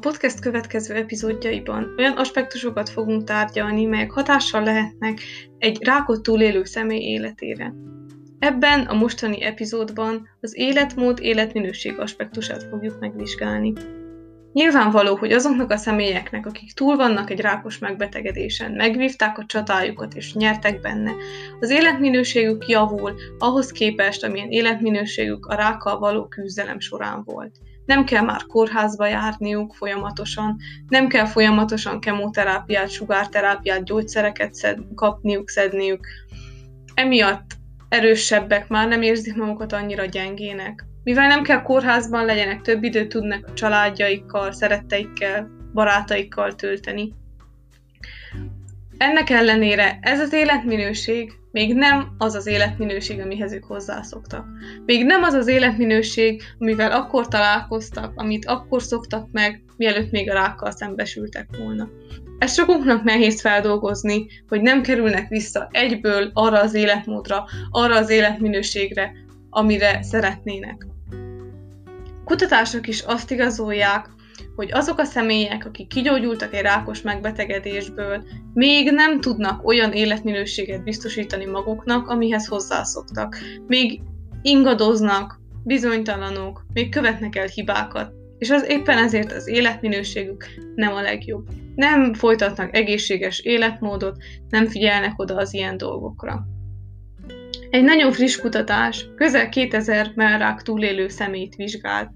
podcast következő epizódjaiban olyan aspektusokat fogunk tárgyalni, melyek hatással lehetnek egy rákot túlélő személy életére. Ebben a mostani epizódban az életmód, életminőség aspektusát fogjuk megvizsgálni. Nyilvánvaló, hogy azoknak a személyeknek, akik túl vannak egy rákos megbetegedésen, megvívták a csatájukat és nyertek benne, az életminőségük javul ahhoz képest, amilyen életminőségük a rákkal való küzdelem során volt. Nem kell már kórházba járniuk folyamatosan, nem kell folyamatosan kemoterápiát, sugárterápiát, gyógyszereket szed, kapniuk, szedniük. Emiatt erősebbek már nem érzik magukat annyira gyengének. Mivel nem kell kórházban legyenek, több időt tudnak a családjaikkal, szeretteikkel, barátaikkal tölteni. Ennek ellenére ez az életminőség még nem az az életminőség, amihez ők hozzászoktak. Még nem az az életminőség, amivel akkor találkoztak, amit akkor szoktak meg, mielőtt még a rákkal szembesültek volna. Ez sokunknak nehéz feldolgozni, hogy nem kerülnek vissza egyből arra az életmódra, arra az életminőségre, amire szeretnének. Kutatások is azt igazolják, hogy azok a személyek, akik kigyógyultak egy rákos megbetegedésből, még nem tudnak olyan életminőséget biztosítani maguknak, amihez hozzászoktak. Még ingadoznak, bizonytalanok, még követnek el hibákat, és az éppen ezért az életminőségük nem a legjobb. Nem folytatnak egészséges életmódot, nem figyelnek oda az ilyen dolgokra. Egy nagyon friss kutatás közel 2000 mellrák túlélő személyt vizsgált,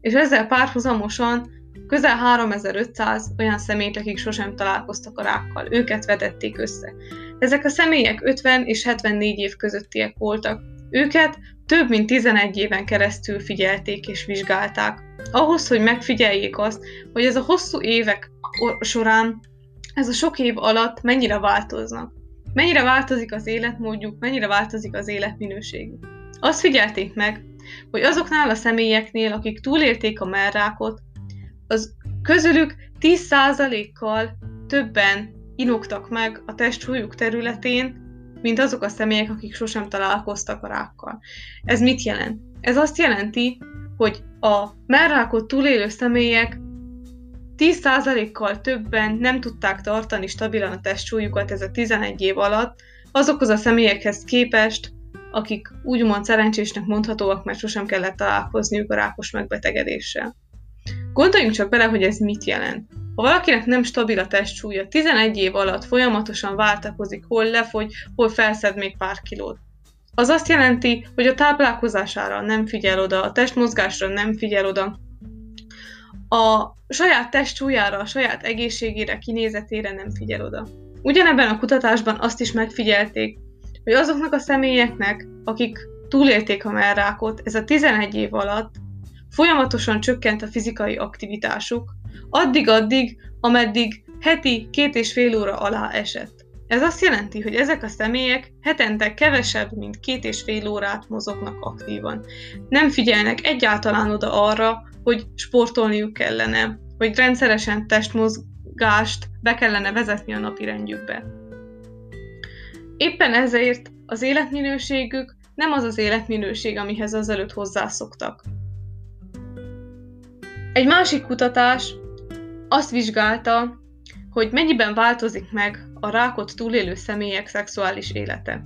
és ezzel párhuzamosan közel 3500 olyan személyt, akik sosem találkoztak a rákkal, őket vetették össze. Ezek a személyek 50 és 74 év közöttiek voltak. Őket több mint 11 éven keresztül figyelték és vizsgálták. Ahhoz, hogy megfigyeljék azt, hogy ez a hosszú évek során, ez a sok év alatt mennyire változnak. Mennyire változik az életmódjuk, mennyire változik az életminőségük. Azt figyelték meg, hogy azoknál a személyeknél, akik túlélték a merrákot, az közülük 10%-kal többen inoktak meg a testsúlyuk területén, mint azok a személyek, akik sosem találkoztak a rákkal. Ez mit jelent? Ez azt jelenti, hogy a merrákot túlélő személyek 10%-kal többen nem tudták tartani stabilan a testsúlyukat ez a 11 év alatt, azokhoz a személyekhez képest, akik úgymond szerencsésnek mondhatóak, mert sosem kellett találkozniuk a rákos megbetegedéssel. Gondoljunk csak bele, hogy ez mit jelent. Ha valakinek nem stabil a testsúlya, 11 év alatt folyamatosan váltakozik, hol lefogy, hol felszed még pár kilót. Az azt jelenti, hogy a táplálkozására nem figyel oda, a testmozgásra nem figyel oda, a saját testsúlyára, a saját egészségére, kinézetére nem figyel oda. Ugyanebben a kutatásban azt is megfigyelték, hogy azoknak a személyeknek, akik túlélték a merrákot, ez a 11 év alatt folyamatosan csökkent a fizikai aktivitásuk, addig-addig, ameddig heti két és fél óra alá esett. Ez azt jelenti, hogy ezek a személyek hetente kevesebb, mint két és fél órát mozognak aktívan. Nem figyelnek egyáltalán oda arra, hogy sportolniuk kellene, hogy rendszeresen testmozgást be kellene vezetni a napi rendjükbe. Éppen ezért az életminőségük nem az az életminőség, amihez azelőtt hozzászoktak. Egy másik kutatás azt vizsgálta, hogy mennyiben változik meg a rákot túlélő személyek szexuális élete.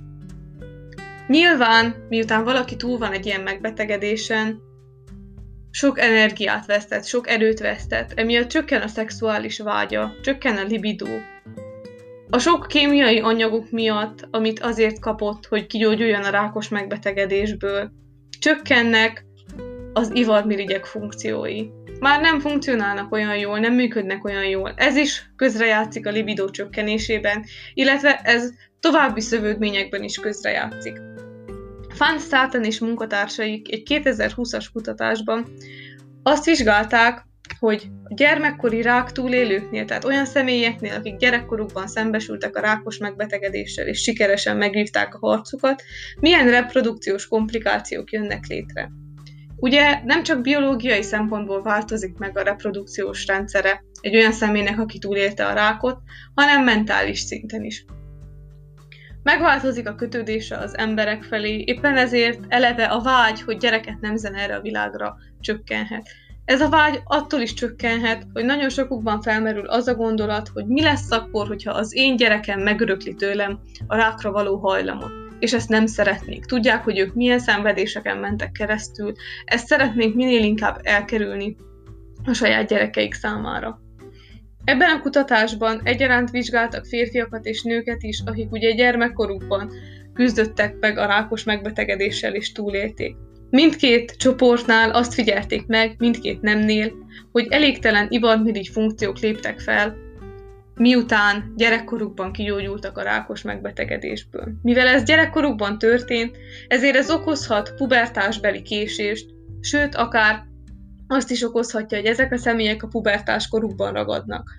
Nyilván, miután valaki túl van egy ilyen megbetegedésen, sok energiát vesztett, sok erőt vesztett, emiatt csökken a szexuális vágya, csökken a libidó. A sok kémiai anyagok miatt, amit azért kapott, hogy kigyógyuljon a rákos megbetegedésből, csökkennek az ivarmirigyek funkciói. Már nem funkcionálnak olyan jól, nem működnek olyan jól. Ez is közrejátszik a libidó csökkenésében, illetve ez további szövődményekben is közrejátszik. Fan Staten és munkatársaik egy 2020-as kutatásban azt vizsgálták, hogy a gyermekkori rák túlélőknél, tehát olyan személyeknél, akik gyerekkorukban szembesültek a rákos megbetegedéssel és sikeresen megvívták a harcukat, milyen reprodukciós komplikációk jönnek létre. Ugye nem csak biológiai szempontból változik meg a reprodukciós rendszere egy olyan személynek, aki túlélte a rákot, hanem mentális szinten is. Megváltozik a kötődése az emberek felé, éppen ezért eleve a vágy, hogy gyereket nemzen erre a világra csökkenhet. Ez a vágy attól is csökkenhet, hogy nagyon sokukban felmerül az a gondolat, hogy mi lesz akkor, hogyha az én gyerekem megörökli tőlem a rákra való hajlamot és ezt nem szeretnék. Tudják, hogy ők milyen szenvedéseken mentek keresztül, ezt szeretnénk minél inkább elkerülni a saját gyerekeik számára. Ebben a kutatásban egyaránt vizsgáltak férfiakat és nőket is, akik ugye gyermekkorukban küzdöttek meg a rákos megbetegedéssel és túlélték. Mindkét csoportnál azt figyelték meg, mindkét nemnél, hogy elégtelen ivarmirigy funkciók léptek fel, miután gyerekkorukban kigyógyultak a rákos megbetegedésből. Mivel ez gyerekkorukban történt, ezért ez okozhat pubertásbeli késést, sőt, akár azt is okozhatja, hogy ezek a személyek a pubertás korukban ragadnak.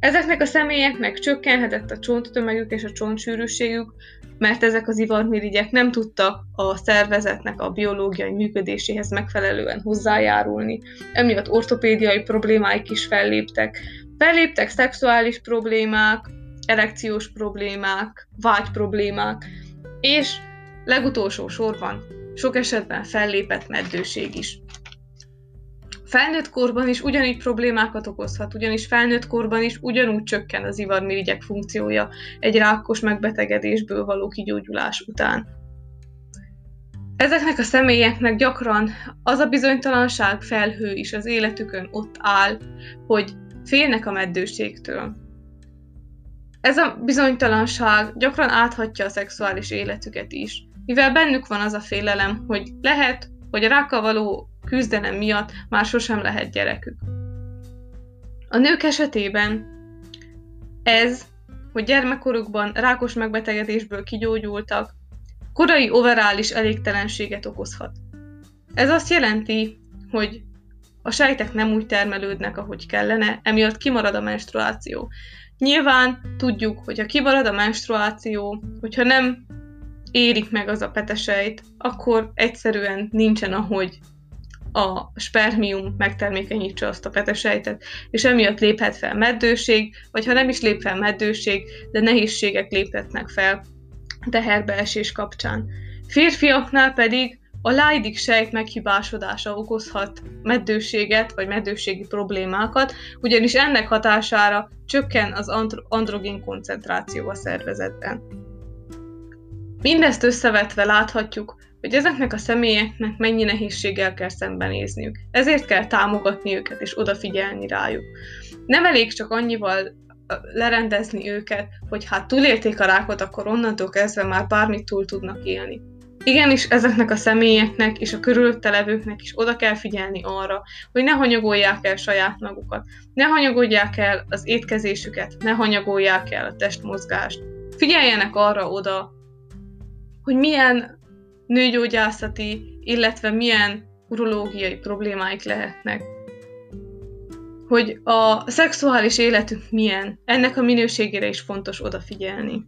Ezeknek a személyeknek csökkenhetett a csonttömegük és a csontsűrűségük, mert ezek az ivarmirigyek nem tudtak a szervezetnek a biológiai működéséhez megfelelően hozzájárulni. Emiatt ortopédiai problémáik is felléptek. Felléptek szexuális problémák, erekciós problémák, vágy problémák, és legutolsó sorban sok esetben fellépett meddőség is. Felnőtt korban is ugyanígy problémákat okozhat, ugyanis felnőtt korban is ugyanúgy csökken az ivarmirigyek funkciója egy rákos megbetegedésből való kigyógyulás után. Ezeknek a személyeknek gyakran az a bizonytalanság felhő is az életükön ott áll, hogy félnek a meddőségtől. Ez a bizonytalanság gyakran áthatja a szexuális életüket is, mivel bennük van az a félelem, hogy lehet, hogy a rákkal való küzdelem miatt már sosem lehet gyerekük. A nők esetében ez, hogy gyermekkorukban rákos megbetegedésből kigyógyultak, korai overális elégtelenséget okozhat. Ez azt jelenti, hogy a sejtek nem úgy termelődnek, ahogy kellene, emiatt kimarad a menstruáció. Nyilván tudjuk, hogy ha kimarad a menstruáció, hogyha nem érik meg az a petesejt, akkor egyszerűen nincsen, ahogy a spermium megtermékenyítse azt a petesejtet, és emiatt léphet fel meddőség, vagy ha nem is lép fel meddőség, de nehézségek léphetnek fel teherbeesés kapcsán. Férfiaknál pedig a lájdik sejt meghibásodása okozhat meddőséget vagy meddőségi problémákat, ugyanis ennek hatására csökken az androgén koncentráció a szervezetben. Mindezt összevetve láthatjuk, hogy ezeknek a személyeknek mennyi nehézséggel kell szembenézniük. Ezért kell támogatni őket és odafigyelni rájuk. Nem elég csak annyival lerendezni őket, hogy hát túlélték a rákot, akkor onnantól kezdve már bármit túl tudnak élni. Igenis, ezeknek a személyeknek és a körülötte levőknek is oda kell figyelni arra, hogy ne hanyagolják el saját magukat, ne hanyagolják el az étkezésüket, ne hanyagolják el a testmozgást. Figyeljenek arra oda, hogy milyen nőgyógyászati, illetve milyen urológiai problémáik lehetnek. Hogy a szexuális életük milyen, ennek a minőségére is fontos odafigyelni.